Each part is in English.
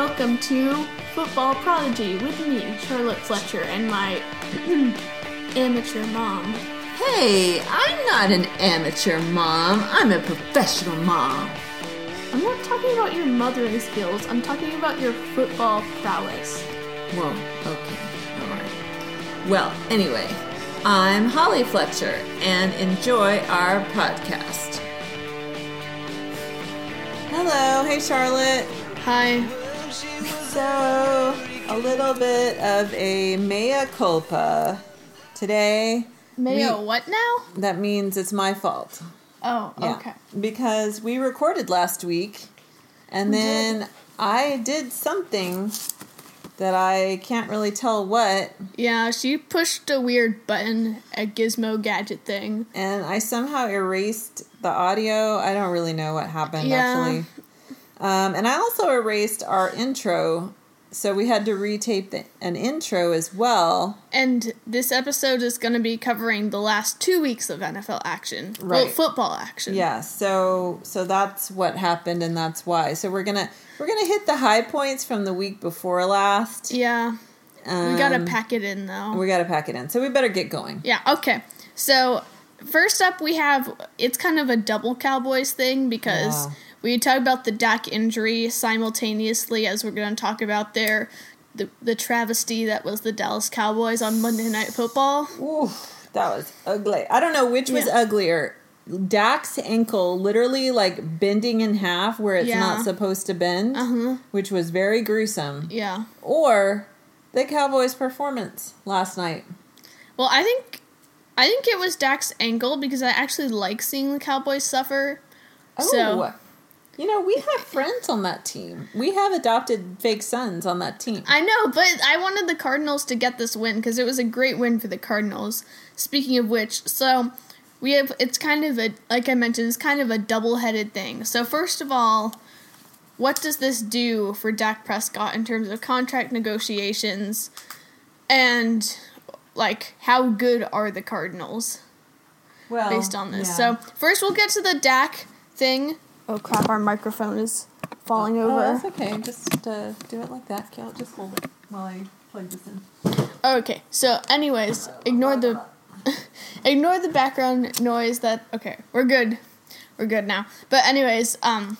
Welcome to Football Prodigy with me, Charlotte Fletcher, and my amateur mom. Hey, I'm not an amateur mom. I'm a professional mom. I'm not talking about your mothering skills, I'm talking about your football prowess. Whoa, okay, alright. Well, anyway, I'm Holly Fletcher and enjoy our podcast. Hello, hey Charlotte. Hi. So, a little bit of a mea culpa. Today, Mea We- what now? that means it's my fault. Oh, Yeah. okay. Because we recorded last week and then I did something that I can't really tell what Yeah, she pushed a weird button, a gizmo gadget thing. and I somehow erased the audio. I don't really know what happened Yeah. actually. Um, and I also erased our intro, so we had to retape the, an intro as well. And this episode is going to be covering the last two weeks of NFL action. Well, Right. football action. Yeah, so so that's what happened, and that's why. So we're gonna we're gonna hit the high points from the week before last. Yeah. Um, We got to pack it in, though. We gotta pack it in. So we better get going. Yeah, okay. So, first up, we have it's kind of a double Cowboys thing because Wow. We talk about the Dak injury simultaneously as we're going to talk about their the, the travesty that was the Dallas Cowboys on Monday Night Football. Ooh, that was ugly. I don't know which was Yeah. uglier. Dak's ankle literally like bending in half where it's Yeah. not supposed to bend, Uh-huh. which was very gruesome. Yeah. Or the Cowboys' performance last night. Well, I think I think it was Dak's ankle because I actually like seeing the Cowboys suffer. Oh, So- you know, we have friends on that team. We have adopted fake sons on that team. I know, but I wanted the Cardinals to get this win because it was a great win for the Cardinals. Speaking of which, so we have it's kind of a like I mentioned, it's kind of a double-headed thing. So first of all, what does this do for Dak Prescott in terms of contract negotiations and like how good are the Cardinals Well, based on this? yeah. So first we'll get to the Dak thing. Oh crap, our microphone is falling Oh, over. that's okay. Just uh, do it like that. Cal. Just hold it while I plug this in. Okay, so anyways, ignore the ignore the background noise that okay, we're good. We're good now. But anyways, um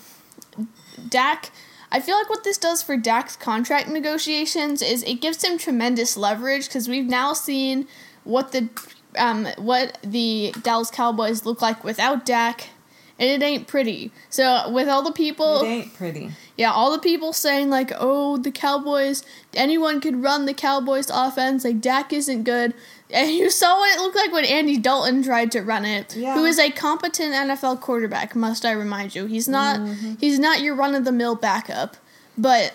Dak I feel like what this does for Dak's contract negotiations is it gives him tremendous leverage because we've now seen what the um what the Dallas Cowboys look like without Dak and it ain't pretty. So with all the people It ain't pretty. yeah, all the people saying like, "Oh, the Cowboys, anyone could run the Cowboys offense. Like Dak isn't good." And you saw what it looked like when Andy Dalton tried to run it. Yeah. Who is a competent NFL quarterback, must I remind you? He's not Mm-hmm. he's not your run of the mill backup. But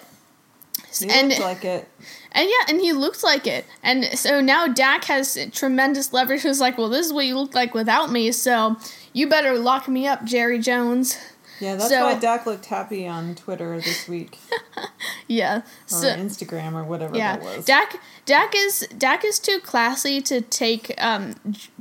He and looked like it. and yeah, and he looked like it. And so now Dak has tremendous leverage. He's like, "Well, this is what you look like without me, so you better lock me up, Jerry Jones." Yeah, that's so- why Dak looked happy on Twitter this week Yeah. or So Instagram or whatever Yeah, that was. Dak Dak is Dak is too classy to take um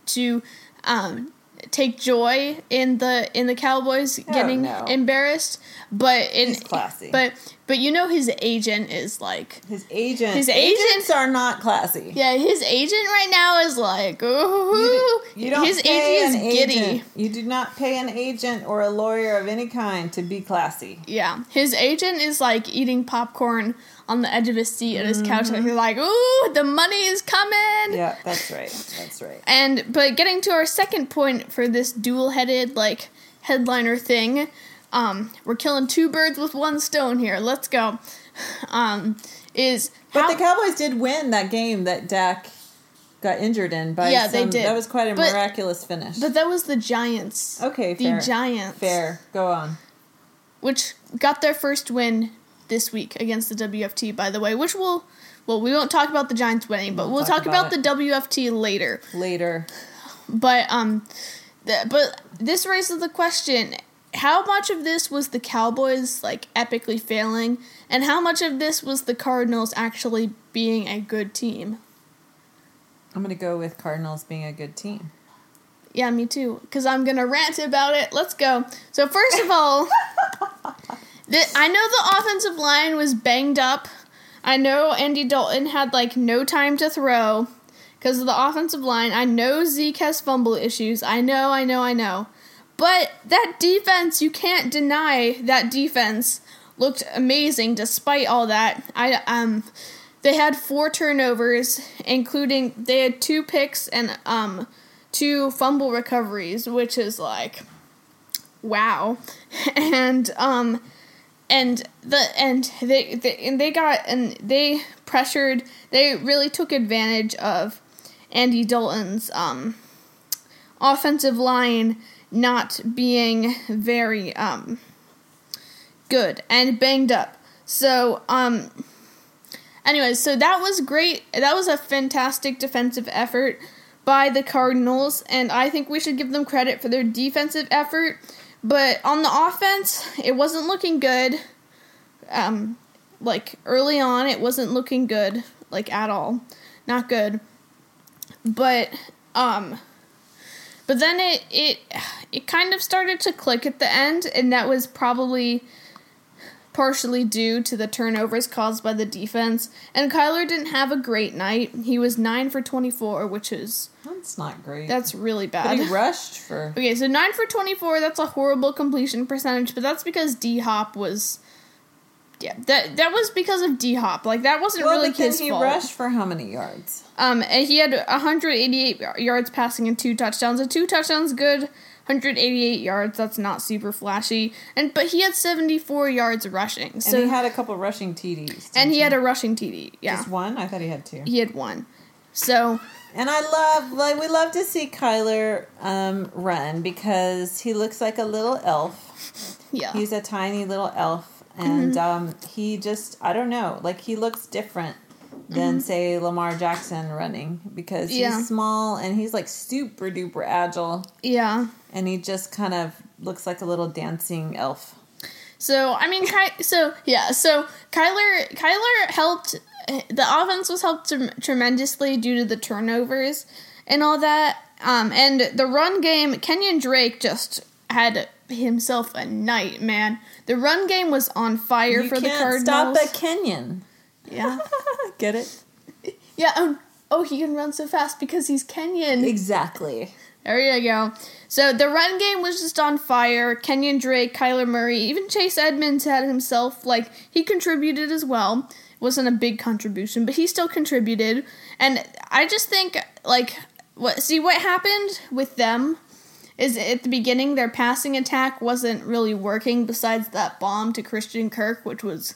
to um take joy in the in the Cowboys getting no. embarrassed, but in He's classy. But but you know his agent is like his agent. His agents are not classy. yeah his agent right now is like ooh You, do, you don't his pay agent an is giddy. agent. You do not pay an agent or a lawyer of any kind to be classy. Yeah, his agent is like eating popcorn on the edge of his seat at his couch, Mm-hmm. and he's like, "Ooh, the money is coming!" Yeah, that's right. That's right. And but getting to our second point for this dual-headed like headliner thing, um, we're killing two birds with one stone here. Let's go. Um, is But how- the Cowboys did win that game that Dak got injured in by Yeah, they some- did. That was quite a But- miraculous finish. but that was the Giants. okay, the fair. Giants, Fair. Go on. which got their first win this week against the WFT. By the way, which will. Well, we won't talk about the Giants winning, but We'll we'll talk talk about, about the WFT later. Later. But um, th- but this raises the question: How much of this was the Cowboys like epically failing, and how much of this was the Cardinals actually being a good team? I'm gonna go with Cardinals being a good team. Yeah, me too. Because I'm gonna rant about it. Let's go. So first of all, The, I know the offensive line was banged up. I know Andy Dalton had like no time to throw because of the offensive line. I know Zeke has fumble issues. I know, I know, I know. But that defense, you can't deny that defense looked amazing despite all that. I um they had four turnovers, including they had two picks and um two fumble recoveries, which is like wow. And um and the and they, they and they got and they pressured they really took advantage of Andy Dalton's um offensive line not being very um good and banged up. So um anyways, so that was great. That was a fantastic defensive effort by the Cardinals and I think we should give them credit for their defensive effort but on the offense, it wasn't looking good. Um, like early on, it wasn't looking good, like at all, not good. But um, but then it it it kind of started to click at the end, and that was probably partially due to the turnovers caused by the defense. And Kyler didn't have a great night. He was nine for twenty four, which is That's not great. that's really but bad. he rushed for. Okay, so nine for twenty-four. That's a horrible completion percentage, but that's because D Hop was, yeah, that that was because of D Hop. Like that wasn't Well, really but then his he fault. rushed for how many yards? Um, and he had 188 yards passing and two touchdowns. A two touchdowns, good. 188 yards. That's not super flashy. And but he had 74 yards rushing. So and he had a couple rushing TDs. and he didn't had a rushing TD. Yeah, just one. I thought he had two. he had one. So And I love, like, we love to see Kyler um, run because he looks like a little elf. yeah, He's a tiny little elf, and Mm-hmm. um, he just, I don't know, like he looks different than say Lamar Jackson running because Mm-hmm. Yeah. he's small and he's like super duper agile, yeah. and he just kind of looks like a little dancing elf. So I mean, Ky- so yeah, so Kyler Kyler helped. The offense was helped trem- tremendously due to the turnovers and all that. Um, and the run game, Kenyon Drake just had himself a night, man. The run game was on fire you for the Cardinals. stop a Kenyan. yeah, Get it? yeah. Um, oh, he can run so fast because he's Kenyan. Exactly. There you go. So the run game was just on fire. Kenyon Drake, Kyler Murray, even Chase Edmonds had himself like he contributed as well. It wasn't a big contribution, but he still contributed. And I just think like what see what happened with them is at the beginning their passing attack wasn't really working besides that bomb to Christian Kirk, which was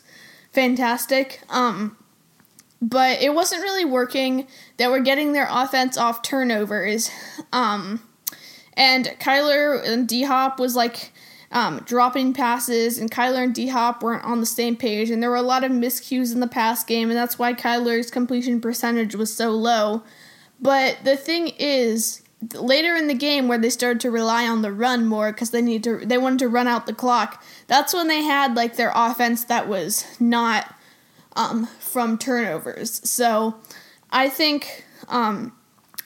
fantastic. Um but it wasn't really working. They were getting their offense off turnovers. Um, and Kyler and D Hop was like um, dropping passes, and Kyler and D Hop weren't on the same page, and there were a lot of miscues in the pass game, and that's why Kyler's completion percentage was so low. But the thing is, later in the game where they started to rely on the run more because they need to, they wanted to run out the clock. That's when they had like their offense that was not um, from turnovers. So I think um,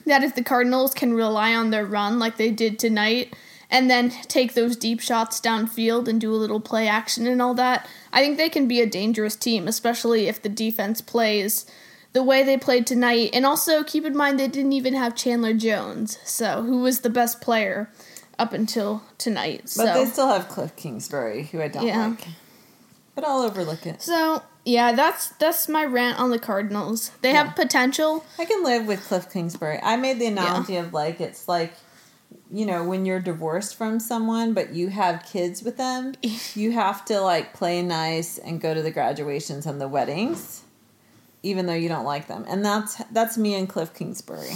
that if the Cardinals can rely on their run like they did tonight, and then take those deep shots downfield and do a little play action and all that, I think they can be a dangerous team, especially if the defense plays the way they played tonight. And also keep in mind they didn't even have Chandler Jones, so who was the best player up until tonight. But so they still have Cliff Kingsbury, who I don't Yeah. like. But I'll overlook it. so yeah, that's that's my rant on the Cardinals. They Yeah. have potential. I can live with Cliff Kingsbury. I made the analogy of like it's like you know when you're divorced from someone but you have kids with them, you have to like play nice and go to the graduations and the weddings even though you don't like them. And that's that's me and Cliff Kingsbury.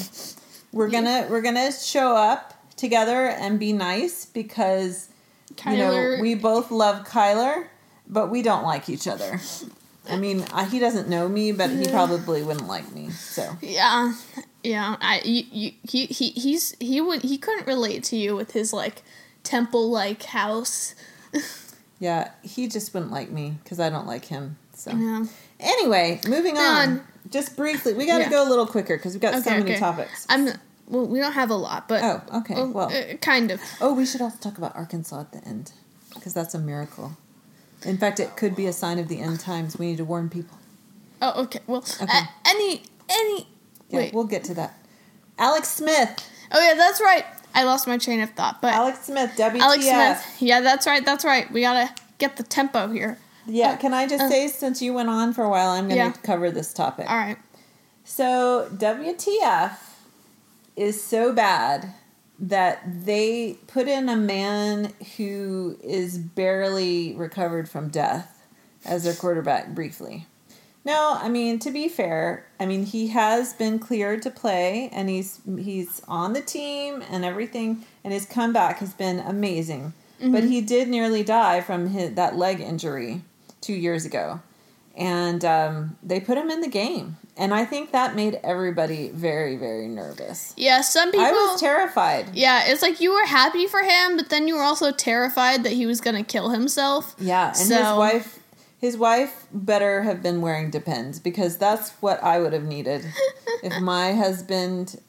We're to we're to show up together and be nice because you know, we both love Kyler, but we don't like each other. I mean, he doesn't know me, but he probably wouldn't like me. So Yeah, yeah. I you, you, he he he's he would he couldn't relate to you with his like temple like house. yeah, he just wouldn't like me because I don't like him. So Yeah. Anyway, moving on. On. Just briefly, we got to Yeah. go a little quicker because we've got so many okay. topics. I'm well. We don't have a lot, but Oh, okay. well, Well, uh, kind of. oh, we should also talk about Arkansas at the end because that's a miracle. In fact, it could be a sign of the end times. We need to warn people. Oh, okay. Well, Okay. a- any any. Yeah, wait. we'll get to that. Alex Smith. oh yeah, that's right. I lost my train of thought, but Alex Smith, WTF. Alex Smith. Yeah, that's right. That's right. We gotta get the tempo here. Yeah, can I just Uh, say, since you went on for a while, I'm going to Yeah. cover this topic. All right. So, WTF is so bad that they put in a man who is barely recovered from death as their quarterback briefly. No, I mean to be fair, I mean he has been cleared to play and he's he's on the team and everything and his comeback has been amazing. But he did nearly die from his, that leg injury 2 years ago. And um, they put him in the game. And I think that made everybody very very nervous. Yeah, some people. I was terrified. yeah, it's like you were happy for him, but then you were also terrified that he was gonna kill himself. Yeah, and his wife his wife better have been wearing Depends because that's what I would have needed. if my husband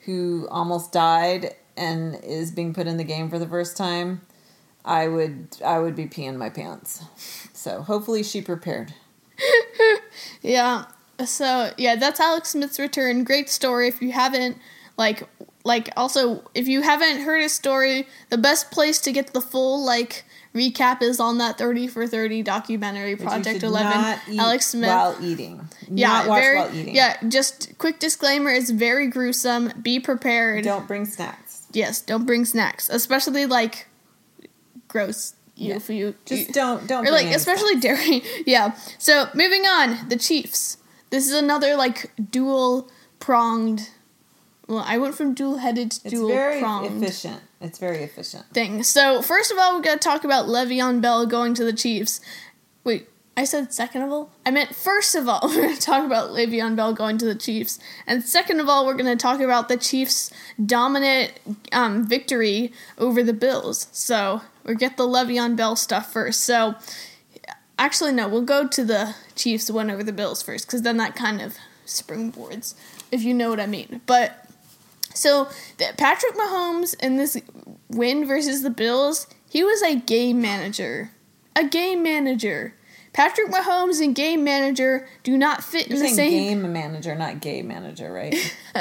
who almost died and is being put in the game for the first time, I would I would be peeing my pants. So hopefully she prepared. Yeah. So yeah, that's Alex Smith's return. Great story. If you haven't like like also if you haven't heard his story, the best place to get the full like recap is on that 30 for 30 documentary Project should 11 not eat Alex Smith. while eating. yeah, very, while eating. Yeah, just quick disclaimer, it's very gruesome. Be prepared. Don't bring snacks. Yes, don't bring snacks, especially like gross you Yeah. for you. Just you- don't don't or like especially dairy. yeah. So moving on, the Chiefs. This is another like dual pronged. Well, I went from dual headed to It's dual very pronged efficient. It's very efficient. thing. So first of all, we got to talk about Le'Veon Bell going to the Chiefs. Wait, I said second of all. I meant first of all, we're going to talk about Le'Veon Bell going to the Chiefs, and second of all, we're going to talk about the Chiefs' dominant um, victory over the Bills. So we get the Le'Veon Bell stuff first. So actually, no, we'll go to the Chiefs win over the Bills first, because then that kind of springboards, if you know what I mean. But so Patrick Mahomes in this win versus the Bills, he was a game manager. A game manager. Patrick Mahomes and game manager do not fit You're in the same. saying game manager, not gay manager, right?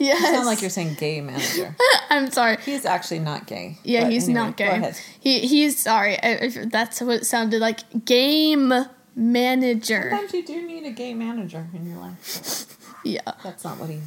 yes. You sound like you're saying gay manager. I'm sorry. He's actually not gay. Yeah, he's anyway, not gay. He he's sorry. If that's what it sounded like. Game manager. Sometimes you do need a gay manager in your life. Yeah. That's not what he.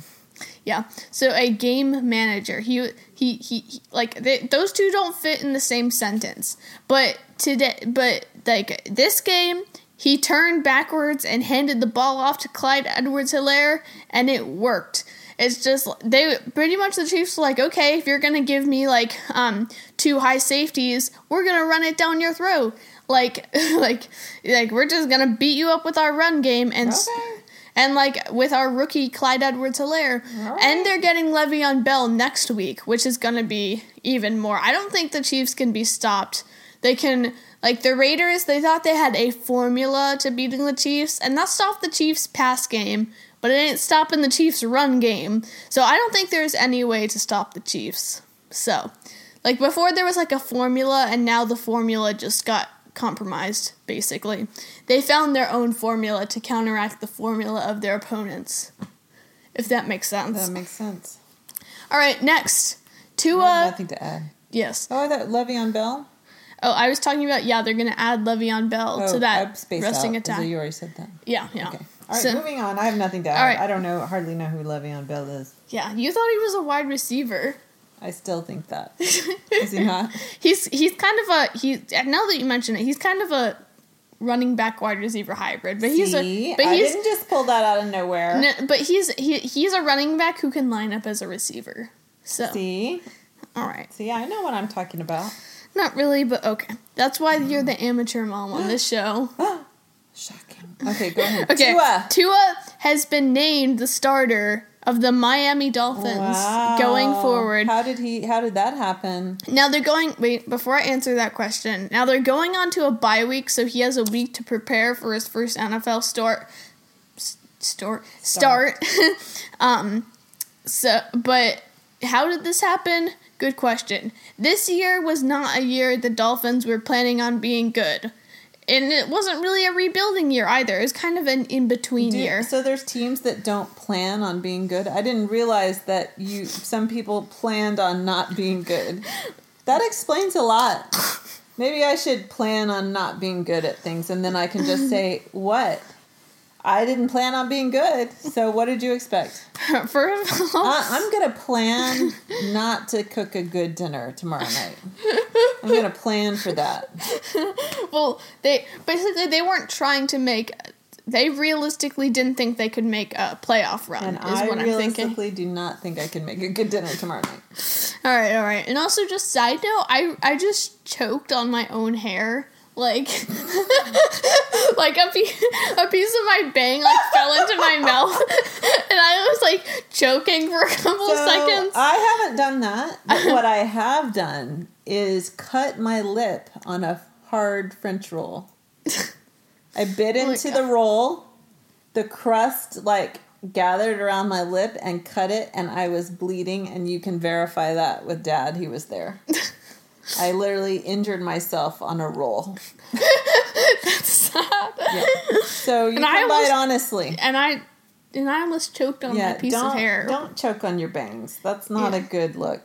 Yeah. So a game manager. He he he, he like they, those two don't fit in the same sentence. But today but like this game he turned backwards and handed the ball off to Clyde Edwards-Hilaire and it worked. It's just they pretty much the Chiefs were like, "Okay, if you're to give me like um two high safeties, we're to run it down your throat." Like like like we're just to beat you up with our run game and Okay. And like with our rookie Clyde Edwards Hilaire. All And they're oh. getting Le'Veon Bell next week, which is going to be even more. I don't think the Chiefs can be stopped. They can, like the Raiders, they thought they had a formula to beating the Chiefs, and that stopped the Chiefs' pass game, but it ain't stopping the Chiefs' run game. So I don't think there's any way to stop the Chiefs. So, like before, there was like a formula, and now the formula just got compromised, basically. They found their own formula to counteract the formula of their opponents. If that makes sense. That makes sense. All right, next. I have nothing to add. Yes. Oh, I thought Le'Veon Bell. Oh, I was talking about, yeah, they're going to add Le'Veon Bell Oh, to that resting out. attack. You already said that. yeah, yeah. Okay. All right, So- moving on. I have nothing to add. Right. I don't know, hardly know who Le'Veon Bell is. Yeah, you thought he was a wide receiver. I still think that. Is he not? He's he's kind of a he. Now that you mention it, he's kind of a running back wide receiver hybrid. But he's See? a but I didn't just pull that out of nowhere. no, but he's he, he's a running back who can line up as a receiver. So See? all right, See, I know what I'm talking about. not really, but okay. That's why you're the amateur mom on this show. Shocking. Okay, go ahead. Okay, Tua. Tua has been named the starter of the Miami Dolphins going forward. How did he? How did that happen? Now they're going. Wait, before I answer that question, now they're going on to a bye week, so he has a week to prepare for his first NFL start. Start. Start. um. So, but how did this happen? Good question. This year was not a year the Dolphins were planning on being good. And it wasn't really a rebuilding year either. It was kind of an in between year. So there's teams that don't plan on being good. I didn't realize that you some people planned on not being good. That explains a lot. Maybe I should plan on not being good at things and then I can just say, "What? I didn't plan on being good. So what did you expect?" First of all, I, I'm going to plan not to cook a good dinner tomorrow night. I'm going to plan for that. well, they basically they weren't trying to make. They realistically didn't think they could make a playoff run. And is I what I'm thinking. realistically do not think I can make a good dinner tomorrow night. All right, all right. And also, just side note, I I just choked on my own hair. Like, like a piece, a piece of my bang like fell into my mouth, and I was like choking for a couple So, seconds. I haven't done that. But what I have done is cut my lip on a hard French roll. I bit Oh into God. the roll, the crust like gathered around my lip and cut it, and I was bleeding. And you can verify that with Dad. He was there. I literally injured myself on a roll. That's sad. Yeah. So you And I can buy it honestly. And I, and I almost choked on Yeah, my piece of hair. don't choke on your bangs. That's not Yeah. a good look.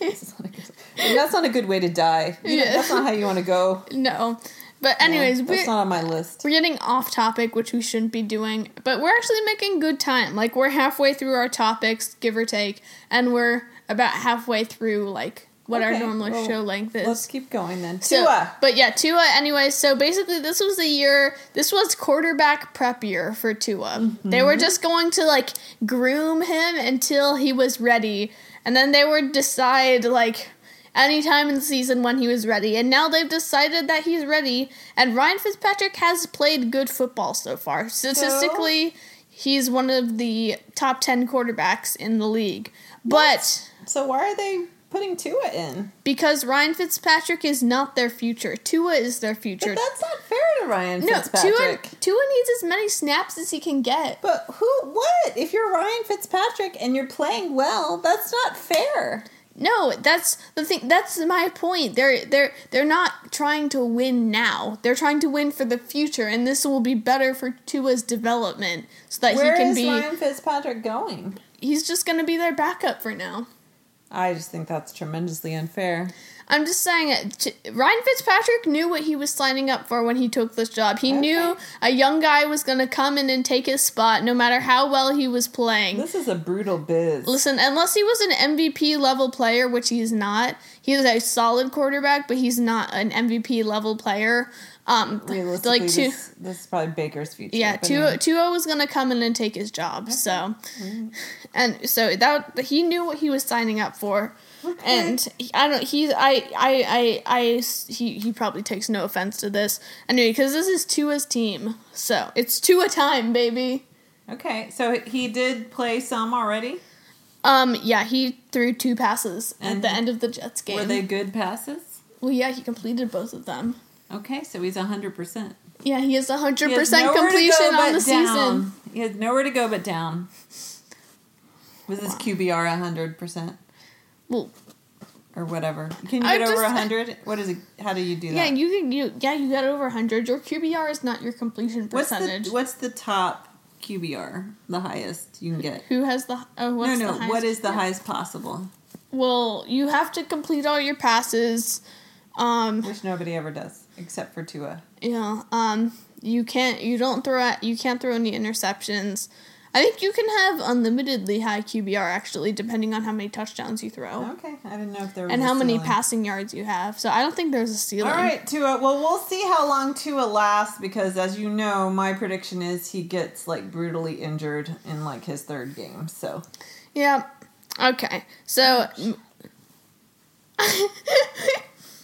That's not a good, and that's not a good way to die. You know, Yeah. That's not how you want to go. No, but anyways, Yeah, that's not on my list. we're getting off topic, which we shouldn't be doing. But we're actually making good time. Like we're halfway through our topics, give or take, and we're about halfway through like what our normal well, show length is. Let's keep going then. So- Tua. But yeah, Tua. Anyway, so basically, this was the year. This was quarterback prep year for Tua. They Mm-hmm. were just going to like groom him until he was ready, and then they would decide like anytime in the season when he was ready. And now they've decided that he's ready. And Ryan Fitzpatrick has played good football so far. Statistically, he's one of the top ten quarterbacks in the league. But So why are they putting Tua in? because Ryan Fitzpatrick is not their future, Tua is their future. But that's not fair to Ryan Fitzpatrick. No, Tua, Fitzpatrick. Tua needs as many snaps as he can get. But who? What? If you're Ryan Fitzpatrick and you're playing well, that's not fair. No, that's the thing. That's my point. They're they're they're not trying to win now. They're trying to win for the future, and this will be better for Tua's development, so that Where he can is be. Ryan Fitzpatrick going? He's just going to be their backup for now. I just think that's tremendously unfair. I'm just saying. T- Ryan Fitzpatrick knew what he was signing up for when he took this job. He knew a young guy was going to come in and take his spot, no matter how well he was playing. This is a brutal biz. Listen, unless he was an MVP level player, which he's not, he is a solid quarterback, but he's not an MVP level player. Um, Realistically, like two, this, this is probably Baker's future. yeah, Tua anyway. Tua was gonna come in and take his job. So, and so that he knew what he was signing up for. Okay. And he- I don't. He's. I. I. I. I. He. He probably takes no offense to this. Anyway, because this is Tua's team, so it's Tua time, baby. Okay, so he did play some already. Um. Yeah. He threw two passes at the end of the Jets game. Were they good passes? Well, yeah, he completed both of them. Okay, so he's hundred percent. Yeah, he has hundred percent completion on the season. He has nowhere to go but down. Was his QBR hundred percent Well, or whatever? Can you get over just- hundred? What is it? How do you do yeah, that? you can you yeah you got over hundred. Your QBR is not your completion what's percentage. the what's the top QBR? The highest you can get? Who has the oh what's no, the no. highest? What is the Yeah. highest possible? Well, you have to complete all your passes. Um, Which nobody ever does, except for Tua. you know, um, you can't you don't throw at you can't throw any interceptions. I think you can have unlimitedly high QBR actually, depending on how many touchdowns you throw Okay, I didn't know if there was and how many passing yards you have. So I don't think there's a ceiling. All right, Tua. Well, we'll see how long Tua lasts because, as you know, my prediction is he gets like brutally injured in like his third game. So Yeah. Okay. So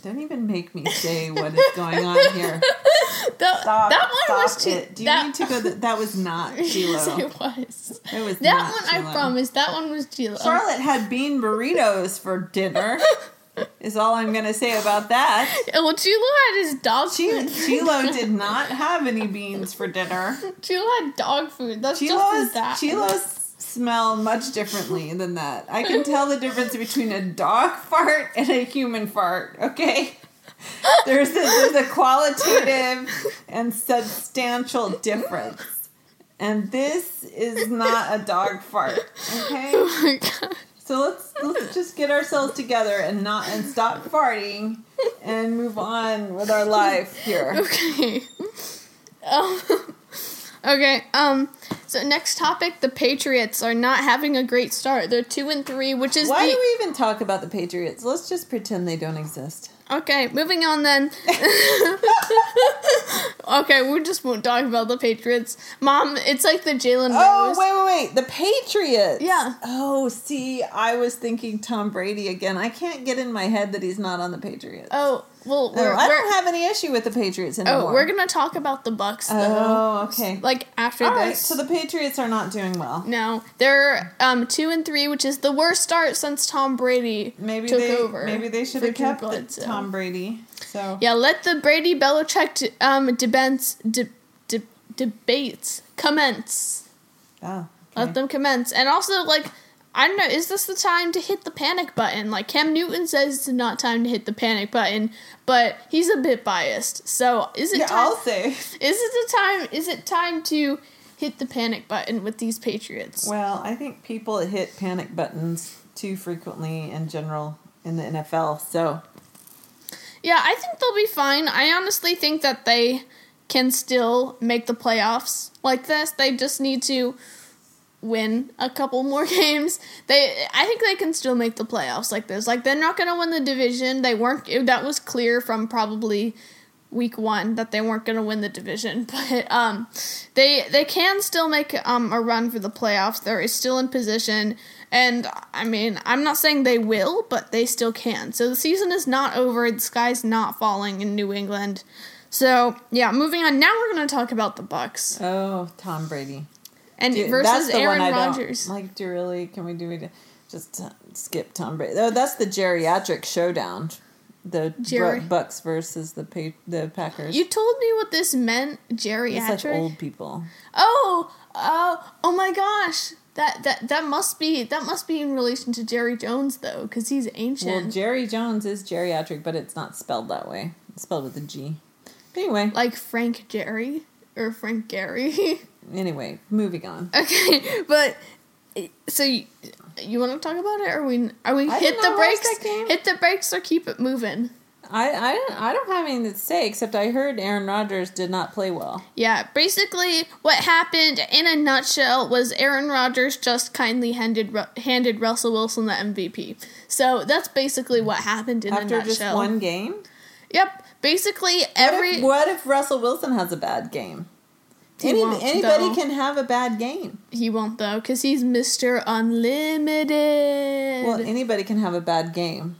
don't even make me say what is going on here. that, Stop. that one was too. it. Do you that, need to go? Th- that was not Yes, Gilo. it was. It was That one I promise. That one was Gilo. Charlotte had bean burritos for dinner. is all I'm gonna say about that. Well, Gilo had his dog Chi- food. Chilo did not have any beans for dinner. Chilo had dog food. That's just Chilos, as that. Chilos smell much differently than that. I can tell the difference between a dog fart and a human fart, okay? there's a, there's a qualitative and substantial difference. And this is not a dog fart. Okay? Oh my god. So let's let's just get ourselves together and not and stop farting and move on with our life here. Okay. Um, okay. Um. So next topic: the Patriots are not having a great start. They're two and three, which is Why the do we even talk about the Patriots? Let's just pretend they don't exist. okay. Moving on then. okay, we just won't talk about the Patriots. Mom, it's like the Jalen Oh wait, wait, wait! The Patriots. Yeah. Oh, see, I was thinking Tom Brady again. I can't get in my head that he's not on the Patriots. Oh well, I don't have any issue with the Patriots anymore. oh we're gonna talk about the Bucks though. Oh, okay. Like after All this. right, so the Patriots are not doing well. no, they're um two and three, which is the worst start since Tom Brady Maybe took they over. maybe they should have kept the Bledsoe. Tom Brady. So Yeah, let the Brady Belichick um debents de, de, debates commence. oh, Let them commence, and also like. I don't know. Is this the time to hit the panic button? Like Cam Newton says, it's not time to hit the panic button, but he's a bit biased. So is it yeah, time? I'll say. Is it the time? Is it time to hit the panic button with these Patriots? Well, I think people hit panic buttons too frequently in general in the NFL. So Yeah, I think they'll be fine. I honestly think that they can still make the playoffs like this. They just need to win a couple more games. They I think they can still make the playoffs like this. Like they're not going to win the division. They weren't that was clear from probably week 1 that they weren't going to win the division, but um they they can still make um a run for the playoffs. They're still in position and I mean, I'm not saying they will, but they still can. So the season is not over. The sky's not falling in New England. So yeah, moving on. Now we're going to talk about the Bucks oh, Tom Brady. And Dude, versus the Aaron one I don't Rodgers. Like, do really? Can we do it? Just skip Tom Brady. Oh, that's the geriatric showdown. The Bu- Bucks versus the pa- the Packers. You told me what this meant, it's geriatric. like old people. Oh, oh, oh my gosh! That that that must be that must be in relation to Jerry Jones though, because he's ancient. Well. Jerry Jones is geriatric, but it's not spelled that way. It's spelled with a G. Anyway, like Frank Jerry or Frank Gary. anyway, moving on. okay, but so you, you want to talk about it, or we are we I hit the brakes? Hit the brakes or keep it moving. I, I, don't- I don't have anything to say except I heard Aaron Rodgers did not play well. Yeah, basically what happened in a nutshell was Aaron Rodgers just kindly handed handed Russell Wilson the MVP. So that's basically what happened in a nutshell. After just one game? Yep. Basically What every if, what if Russell Wilson has a bad game? Any, anybody though. can have a bad game. he won't though cuz he's Mr. Unlimited. Well, anybody can have a bad game.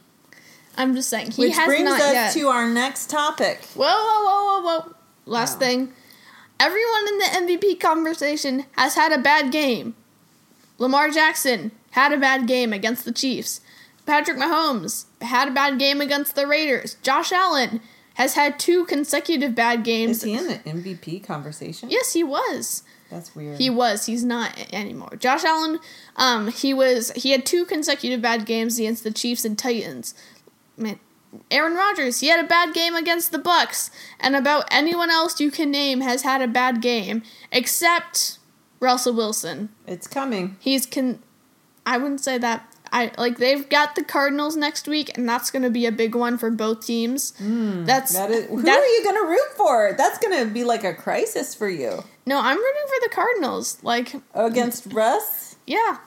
I'm just saying he Which has brings not us yet. to our next topic. Whoa, whoa, whoa, whoa, whoa. Last Wow. thing. Everyone in the MVP conversation has had a bad game. Lamar Jackson had a bad game against the Chiefs. Patrick Mahomes had a bad game against the Raiders. Josh Allen has had two consecutive bad games. Is he in the MVP conversation? Yes, he was. That's weird. He was. He's not anymore. Josh Allen, um, he was. He had two consecutive bad games against the Chiefs and Titans. Man, Aaron Rodgers, he had a bad game against the Bucks, and about anyone else you can name has had a bad game except Russell Wilson. it's coming. He's can. I wouldn't say that. I like they've got the Cardinals next week, and that's going to be a big one for both teams. that's That is, who that- are you going to root for? That's going to be like a crisis for you. no. I'm rooting for the Cardinals. Like, Against Russ? yeah,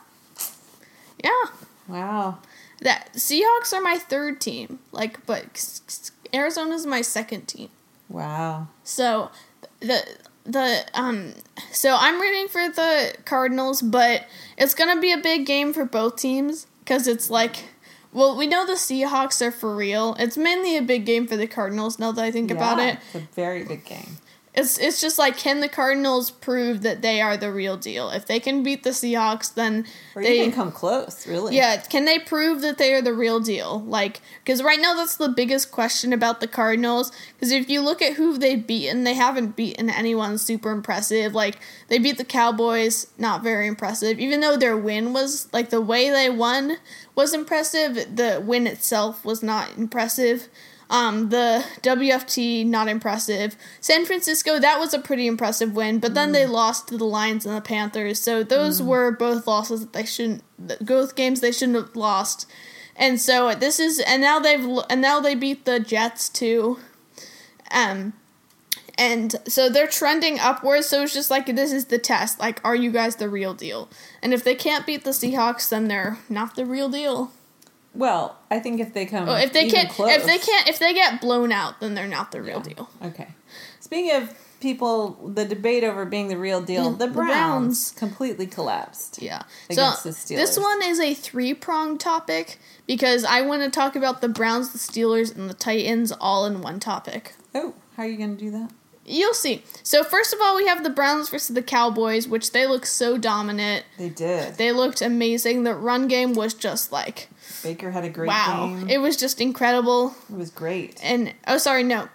yeah. Wow. That Seahawks are my third team. Like, but Arizona's my second team. Wow. So the the um so I'm rooting for the Cardinals, but it's gonna be a big game for both teams because it's like. Well, we know the Seahawks are for real. It's mainly a big game for the Cardinals now that I think about it. It's a very big game. It's it's just like can the Cardinals prove that they are the real deal? If they can beat the Seahawks, then Or they even come close, really. yeah, can they prove that they are the real deal? Like, because right now that's the biggest question about the Cardinals. Because if you look at who they've beaten, they haven't beaten anyone super impressive. Like, they beat the Cowboys, not very impressive. Even though their win was, like, the way they won was impressive, the win itself was not impressive. Um, the WFT not impressive. San Francisco that was a pretty impressive win, but then they lost to the Lions and the Panthers. So those were both losses that they shouldn't. Both games they shouldn't have lost. And so this is and now they've and now they beat the Jets too. Um, and so they're trending upwards. So it's just like this is the test. Like, are you guys the real deal? And if they can't beat the Seahawks, then they're not the real deal. Well, I think if they come, Oh, if they can't, close, if they can't, if they get blown out, then they're not the real deal. Okay. Speaking of people, the debate over being the real deal, the the Browns, Browns. completely collapsed. Yeah. Against so the Steelers. this one is a three pronged topic because I want to talk about the Browns, the Steelers, and the Titans all in one topic. Oh, how are you going to do that? You'll see. So first of all, we have the Browns versus the Cowboys, which they look so dominant. They did. They looked amazing. The run game was just like Baker had a great wow. game. It was just incredible. It was great. And oh, sorry, no.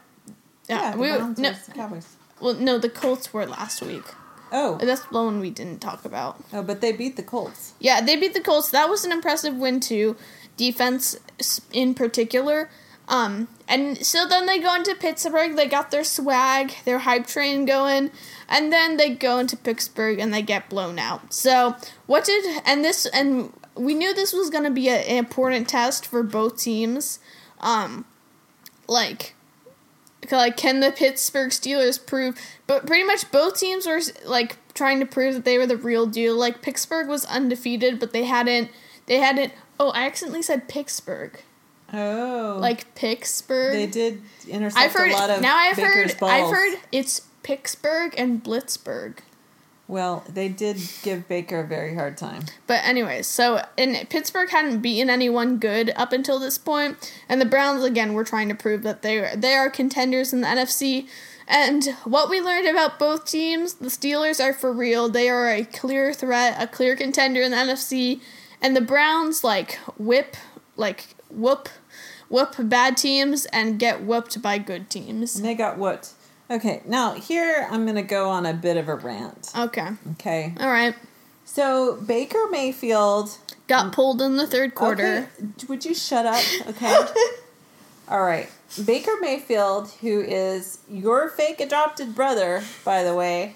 yeah, the we Browns no. the Cowboys. Well, no, the Colts were last week. Oh, That's the one we didn't talk about. oh, but they beat the Colts. Yeah, they beat the Colts. That was an impressive win too. Defense in particular. Um, and so then they go into Pittsburgh. They got their swag, their hype train going, and then they go into Pittsburgh and they get blown out. So what did and this and we knew this was going to be a- an important test for both teams. Um, like like can the Pittsburgh Steelers prove but pretty much both teams were like trying to prove that they were the real deal like Pittsburgh was undefeated but they hadn't they hadn't oh I accidentally said Pittsburgh Oh, like Pittsburgh they did intercept I've heard a lot of now I've Baker's heard balls. I've heard it's Pittsburgh and Blitzburg Well, they did give Baker a very hard time. But anyways, so and Pittsburgh hadn't beaten anyone good up until this point, and the Browns again were trying to prove that they they are contenders in the NFC. And what we learned about both teams, the Steelers are for real. They are a clear threat, a clear contender in the NFC, and the Browns like whip like whoop whoop bad teams and get whooped by good teams. And they got what? Okay, now here I'm going to go on a bit of a rant. Okay. Okay. All right. So Baker Mayfield. Got pulled in the third quarter. Okay, would you shut up? Okay. All right. Baker Mayfield, who is your fake adopted brother, by the way.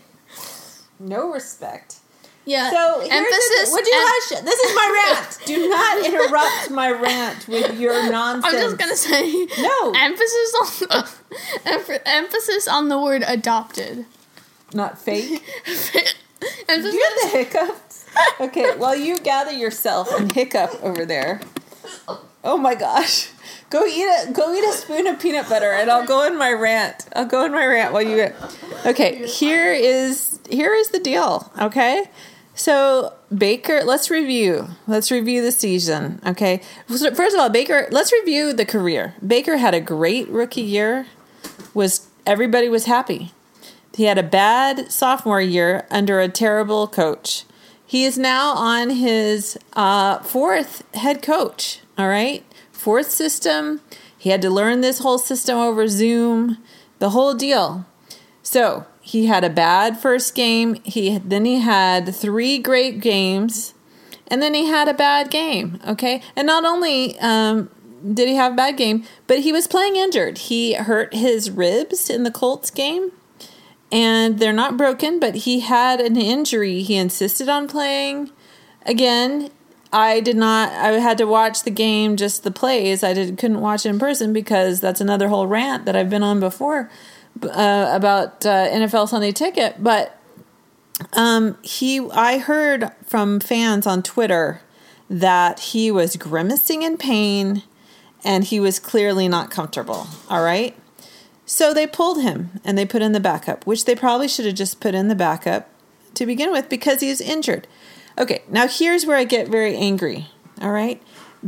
No respect. Yeah. So emphasis. The, would you em- hush? This is my rant. Do not interrupt my rant with your nonsense. I'm just gonna say No. emphasis on em- emphasis on the word adopted. Not fake. emphasis, Do you have the hiccups? Okay, well, you gather yourself and hiccup over there. Oh my gosh. Go eat a go eat a spoon of peanut butter and I'll go in my rant. I'll go in my rant while you Okay, here is here is the deal, okay? So Baker, let's review. Let's review the season, okay? So First of all, Baker, let's review the career. Baker had a great rookie year. Was everybody was happy. He had a bad sophomore year under a terrible coach. He is now on his uh, fourth head coach. All right, fourth system. He had to learn this whole system over Zoom, the whole deal. So he had a bad first game. He then he had three great games, and then he had a bad game. Okay, and not only um, did he have a bad game, but he was playing injured. He hurt his ribs in the Colts game and they're not broken, but he had an injury. He insisted on playing. Again, I did not. I had to watch the game, just the plays. I did couldn't watch it in person because that's another whole rant that I've been on before uh, about uh, NFL Sunday Ticket. But um, he, I heard from fans on Twitter that he was grimacing in pain, and he was clearly not comfortable. All right. So they pulled him and they put in the backup, which they probably should have just put in the backup to begin with because he's injured. Okay, now here's where I get very angry. All right.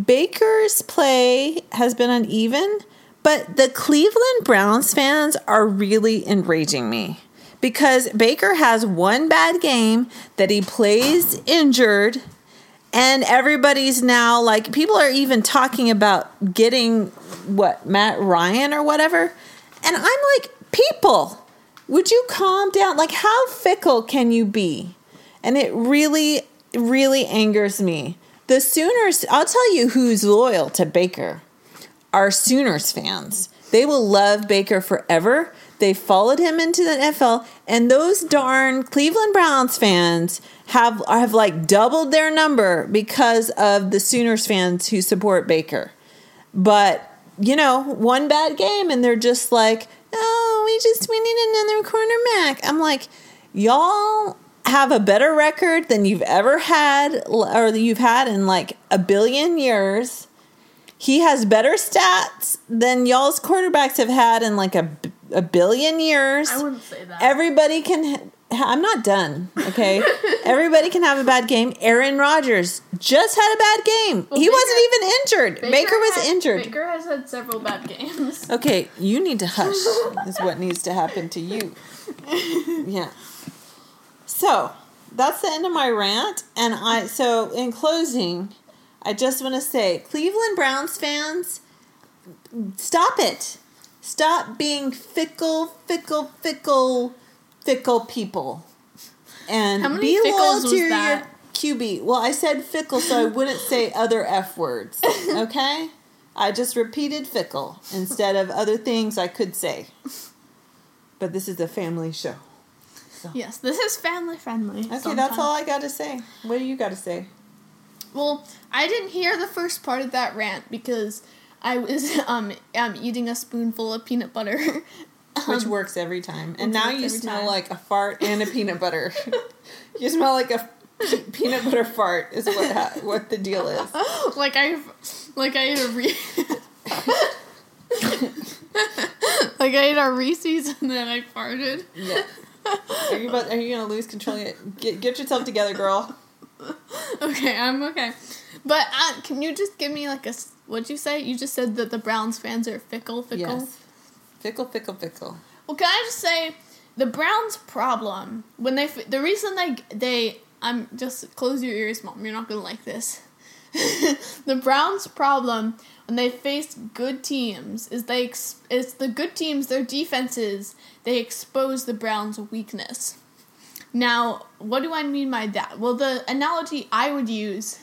Baker's play has been uneven, but the Cleveland Browns fans are really enraging me because Baker has one bad game that he plays injured and everybody's now like people are even talking about getting what Matt Ryan or whatever and I'm like people would you calm down like how fickle can you be and it really really angers me the Sooners I'll tell you who's loyal to Baker are Sooners fans They will love Baker forever. They followed him into the NFL, and those darn Cleveland Browns fans have have like doubled their number because of the Sooners fans who support Baker. But you know, one bad game, and they're just like, "Oh, we just we need another cornerback." I'm like, y'all have a better record than you've ever had, or you've had in like a billion years. He has better stats than y'all's quarterbacks have had in like a, a billion years. I wouldn't say that. Everybody can. Ha- I'm not done. Okay, everybody can have a bad game. Aaron Rodgers just had a bad game. Well, he Baker- wasn't even injured. Baker, was had- injured. Baker has had several bad games. Okay, you need to hush. is what needs to happen to you. Yeah. So that's the end of my rant, and I. So in closing, I just want to say, Cleveland Browns fans, stop it. Stop being fickle, fickle, fickle, fickle people, and How many be loyal to your that? QB. Well, I said fickle, so I wouldn't say other f words. Okay. I just repeated fickle instead of other things I could say. But this is a family show. Yes, this is family friendly. Okay, that's all I got to say. What do you got to say? Well, I didn't hear the first part of that rant because I was um, um eating a spoonful of peanut butter. Which Um, works every time. And now you smell time. like a fart and a peanut butter. you smell like a peanut butter fart is what ha- what the deal is. like I, like I ate a re- like I ate a Reese's and then I farted. Yeah. Are you about, are you to lose control yet? Get get yourself together, girl. Okay, I'm okay. But uh, can you just give me like a what'd you say? You just said that the Browns fans are fickle, fickle. Yes. Fickle, fickle, fickle. Well, can I just say the Browns' problem when they the reason they they I'm just close your ears, mom. You're not gonna like this. the Browns' problem when they face good teams is they ex- it's the good teams their defenses they expose the Browns' weakness. Now, what do I mean by that? Well, the analogy I would use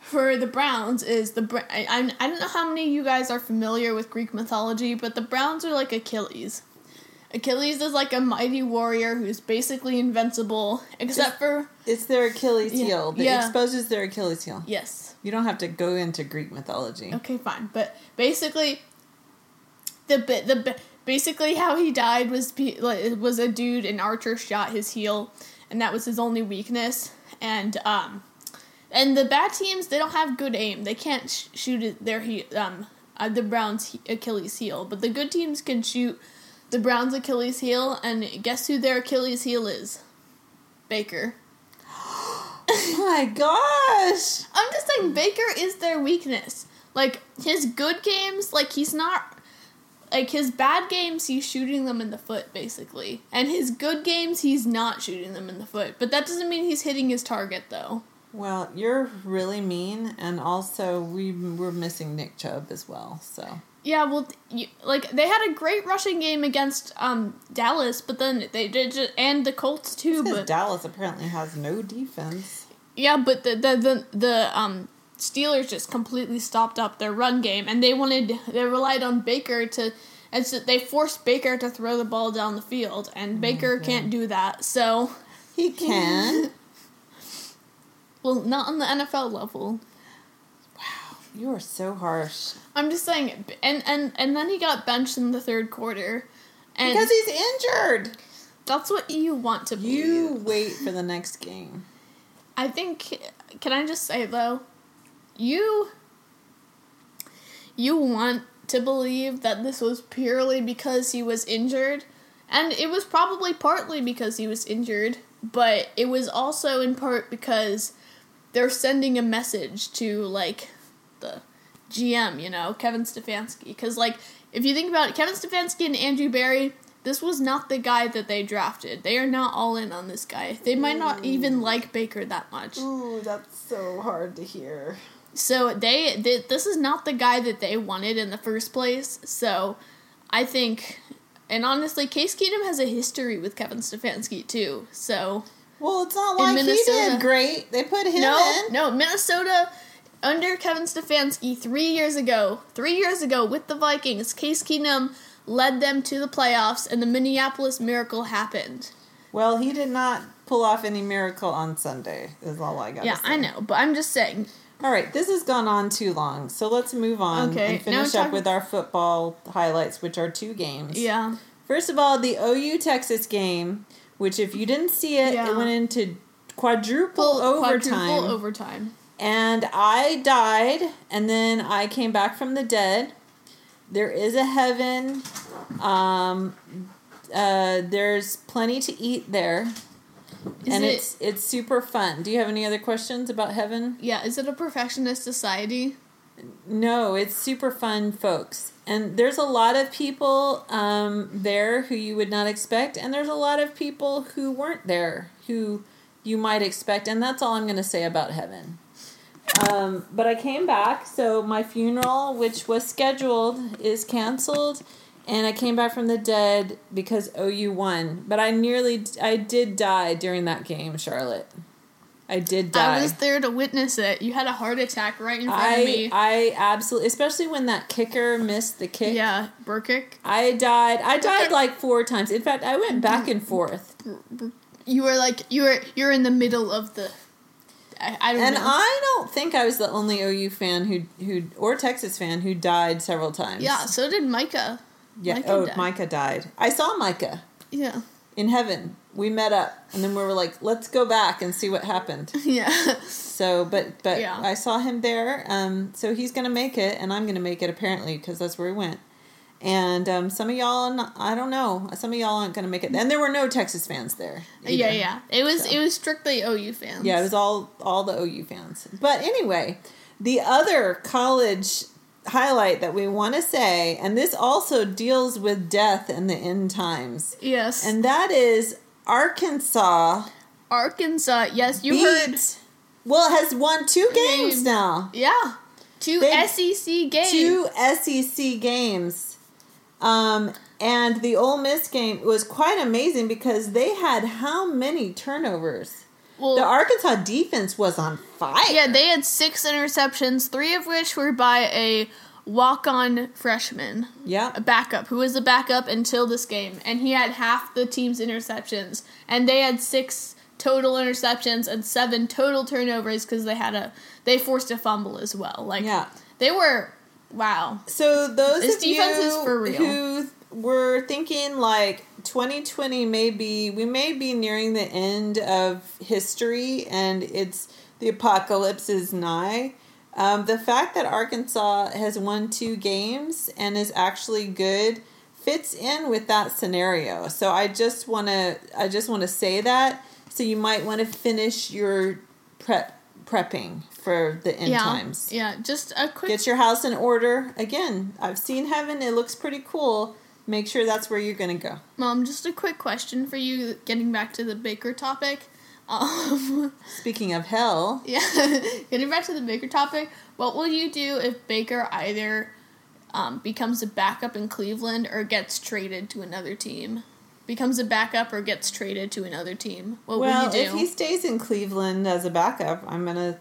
for the Browns is the I, I don't know how many of you guys are familiar with Greek mythology, but the Browns are like Achilles. Achilles is like a mighty warrior who's basically invincible, except for It's their Achilles Yeah. heel. It Yeah. exposes their Achilles heel. yes. You don't have to go into Greek mythology. Okay, fine, but basically, the the bi- basically how he died was pe- like, it was a dude an archer shot his heel, and that was his only weakness. And um, and the bad teams they don't have good aim. They can't sh- shoot their he um uh, the Browns he- Achilles heel, but the good teams can shoot the Browns Achilles heel. And guess who their Achilles heel is? Baker. my gosh. I'm just saying Baker is their weakness. Like his good games, like he's not like his bad games he's shooting them in the foot basically. And his good games he's not shooting them in the foot. But that doesn't mean he's hitting his target though. Well, you're really mean, and also we were missing Nick Chubb as well. So Yeah, well, you, like they had a great rushing game against um Dallas, but then they did just, and the Colts too. But Dallas apparently has no defense. yeah, but the the the, the um Steelers just completely stopped up their run game, and they wanted they relied on Baker to, and so they forced Baker to throw the ball down the field, and oh Baker God. can't do that. So, He can. well, not on the NFL level. Wow, you are so harsh. I'm just saying, and and and then he got benched in the third quarter, and Because he's injured. that's what you want to believe. You wait for the next game. I think can I just say though, you you want to believe that this was purely because he was injured, and it was probably partly because he was injured, but it was also in part because they're sending a message to like the GM, you know, Kevin Stefanski, because like if you think about it, Kevin Stefanski and Andrew Berry. This was not the guy that they drafted. They are not all in on this guy. They might not even mm. like Baker that much. Ooh, that's so hard to hear. So they, this is not the guy that they wanted in the first place. So I think and honestly Case Keenum has a history with Kevin Stefanski too. So Well, it's not like he did great. They put him no, in. no, Minnesota under Kevin Stefanski three years ago, three years ago with the Vikings, Case Keenum led them to the playoffs, and the Minneapolis Miracle happened. Well, he did not pull off any miracle on Sunday. Is all I got. Yeah. I know, but I'm just saying. All right, this has gone on too long, so let's move on Okay, and finish up talking- with our football highlights, which are two games. Yeah. First of all, the OU Texas game, which if you didn't see it, Yeah. it went into quadruple Full overtime. quadruple overtime. and I died, and then I came back from the dead. There is a heaven. Um, uh, there's plenty to eat there, Is and it- it's it's super fun. Do you have any other questions about heaven? Yeah, is it a perfectionist society? No, it's super fun, folks. And there's a lot of people um, there who you would not expect, and there's a lot of people who weren't there who you might expect, and that's all I'm going to say about heaven. Um, but I came back, so my funeral, which was scheduled, is canceled, and I came back from the dead because OU won. But I nearly, I did die during that game, Charlotte. I did die. I was there to witness it. You had a heart attack right in front of me. I absolutely, especially when that kicker missed the kick. yeah, Brkic. I died. I died like four times. In fact, I went back and forth, You were like you were you're in the middle of the. I, I don't and know. I don't think I was the only OU fan who who or Texas fan who died several times. yeah, so did Micah. Yeah. Micah oh, died. Micah died. I saw Micah Yeah, in heaven. We met up, and then we were like, "Let's go back and see what happened." yeah. So, but but Yeah. I saw him there. Um, so he's gonna make it, and I'm gonna make it apparently because that's where he went. And um, some of y'all, I don't know, some of y'all aren't gonna make it. And there were no Texas fans there. Yeah, yeah. It was So. it was strictly OU fans. Yeah, it was all all the OU fans. But anyway, the other college highlight that we want to say, and this also deals with death and the end times, Yes. and that is Arkansas Arkansas. Yes, you beat. heard. Well, has won two games Game. now. Yeah. Two They- SEC games. Two SEC games. Um, and the Ole Miss game was quite amazing because they had how many turnovers? Well, The Arkansas defense was on fire. yeah, they had six interceptions, three of which were by a walk-on freshman, yeah. a backup who was a backup until this game, and he had half the team's interceptions, and they had six total interceptions and seven total turnovers because they had a they forced a fumble as well. Like Yeah. they were wow. So those This of defense you is for real. who were thinking like 2020 may be we may be nearing the end of history and it's the apocalypse is nigh. Um, the fact that Arkansas has won two games and is actually good fits in with that scenario. So I just want to I just want to say that. So you might want to finish your prep prepping for the end yeah, times. yeah. Just a quick Get your house in order. Again, I've seen heaven. It looks pretty cool. Make sure that's where you're going to go. Mom, just a quick question for you, getting back to the Baker topic. Um, Speaking of hell, yeah, getting back to the Baker topic, what will you do if Baker either um, becomes a backup in Cleveland or gets traded to another team? Becomes a backup or gets traded to another team? What well, will you do? if he stays in Cleveland as a backup, I'm going to.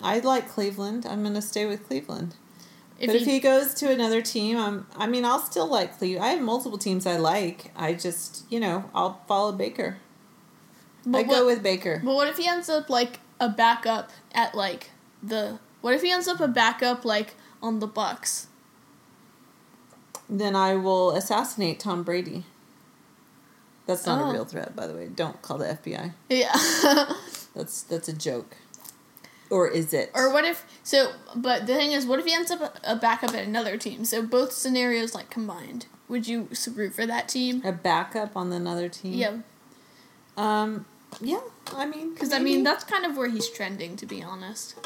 I like Cleveland. I'm going to stay with Cleveland. If but if he- he goes to another team, I'm, I mean, I'll still like Cleveland. I have multiple teams I like. I just, you know, I'll follow Baker. but I what, go with Baker. But what if he ends up like a backup at like the? What if he ends up a backup like on the Bucks? Then I will assassinate Tom Brady. That's not Oh. a real threat, by the way. Don't call the FBI. Yeah. That's that's a joke. Or is it? Or what if so? But the thing is, what if he ends up a, backup at another team? So both scenarios like combined. Would you root for that team? a backup on another team? Yeah, Um. Yeah. I mean, because I mean that's kind of where he's trending, to be honest.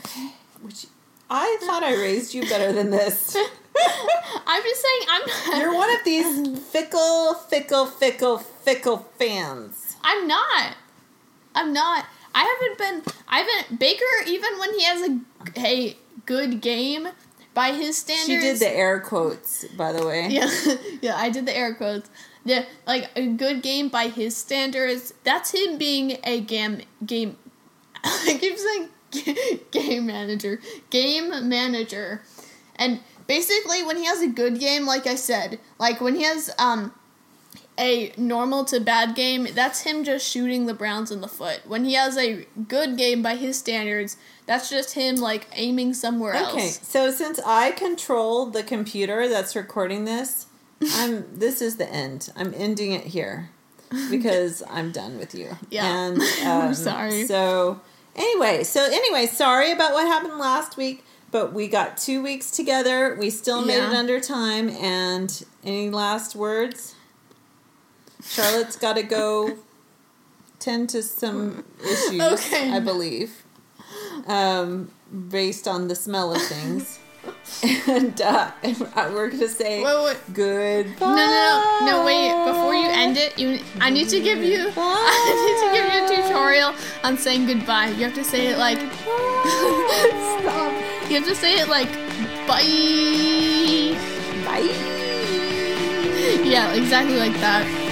Okay. Which I thought I raised you better than this. I'm just saying, I'm not. You're one of these fickle, fickle, fickle, fickle fans. I'm not. I'm not. I haven't been. I haven't. Baker, even when he has a a good game, by his standards. She did the air quotes, by the way. Yeah, yeah, I did the air quotes. The like a good game by his standards. That's him being a game game. I keep saying game manager. Game manager. And basically when he has a good game, like I said, like when he has um a normal to bad game, that's him just shooting the Browns in the foot. When he has a good game by his standards, that's just him like aiming somewhere else. Okay, so since I control the computer that's recording this, I'm this is the end. I'm ending it here because I'm done with you. Yeah. And I'm um, sorry. So anyway, so anyway, sorry about what happened last week, but we got two weeks together. We still made Yeah. it under time. And any last words? Charlotte's got to go tend to some issues. Okay. I believe, um, based on the smell of things. and uh, we're gonna say Wait, wait. goodbye. No, no, no, no! Wait, before you end it, you, I need to give you, I need to give you a tutorial on saying goodbye. You have to say it like, Stop. you have to say it like, bye. Bye. Yeah, exactly like that.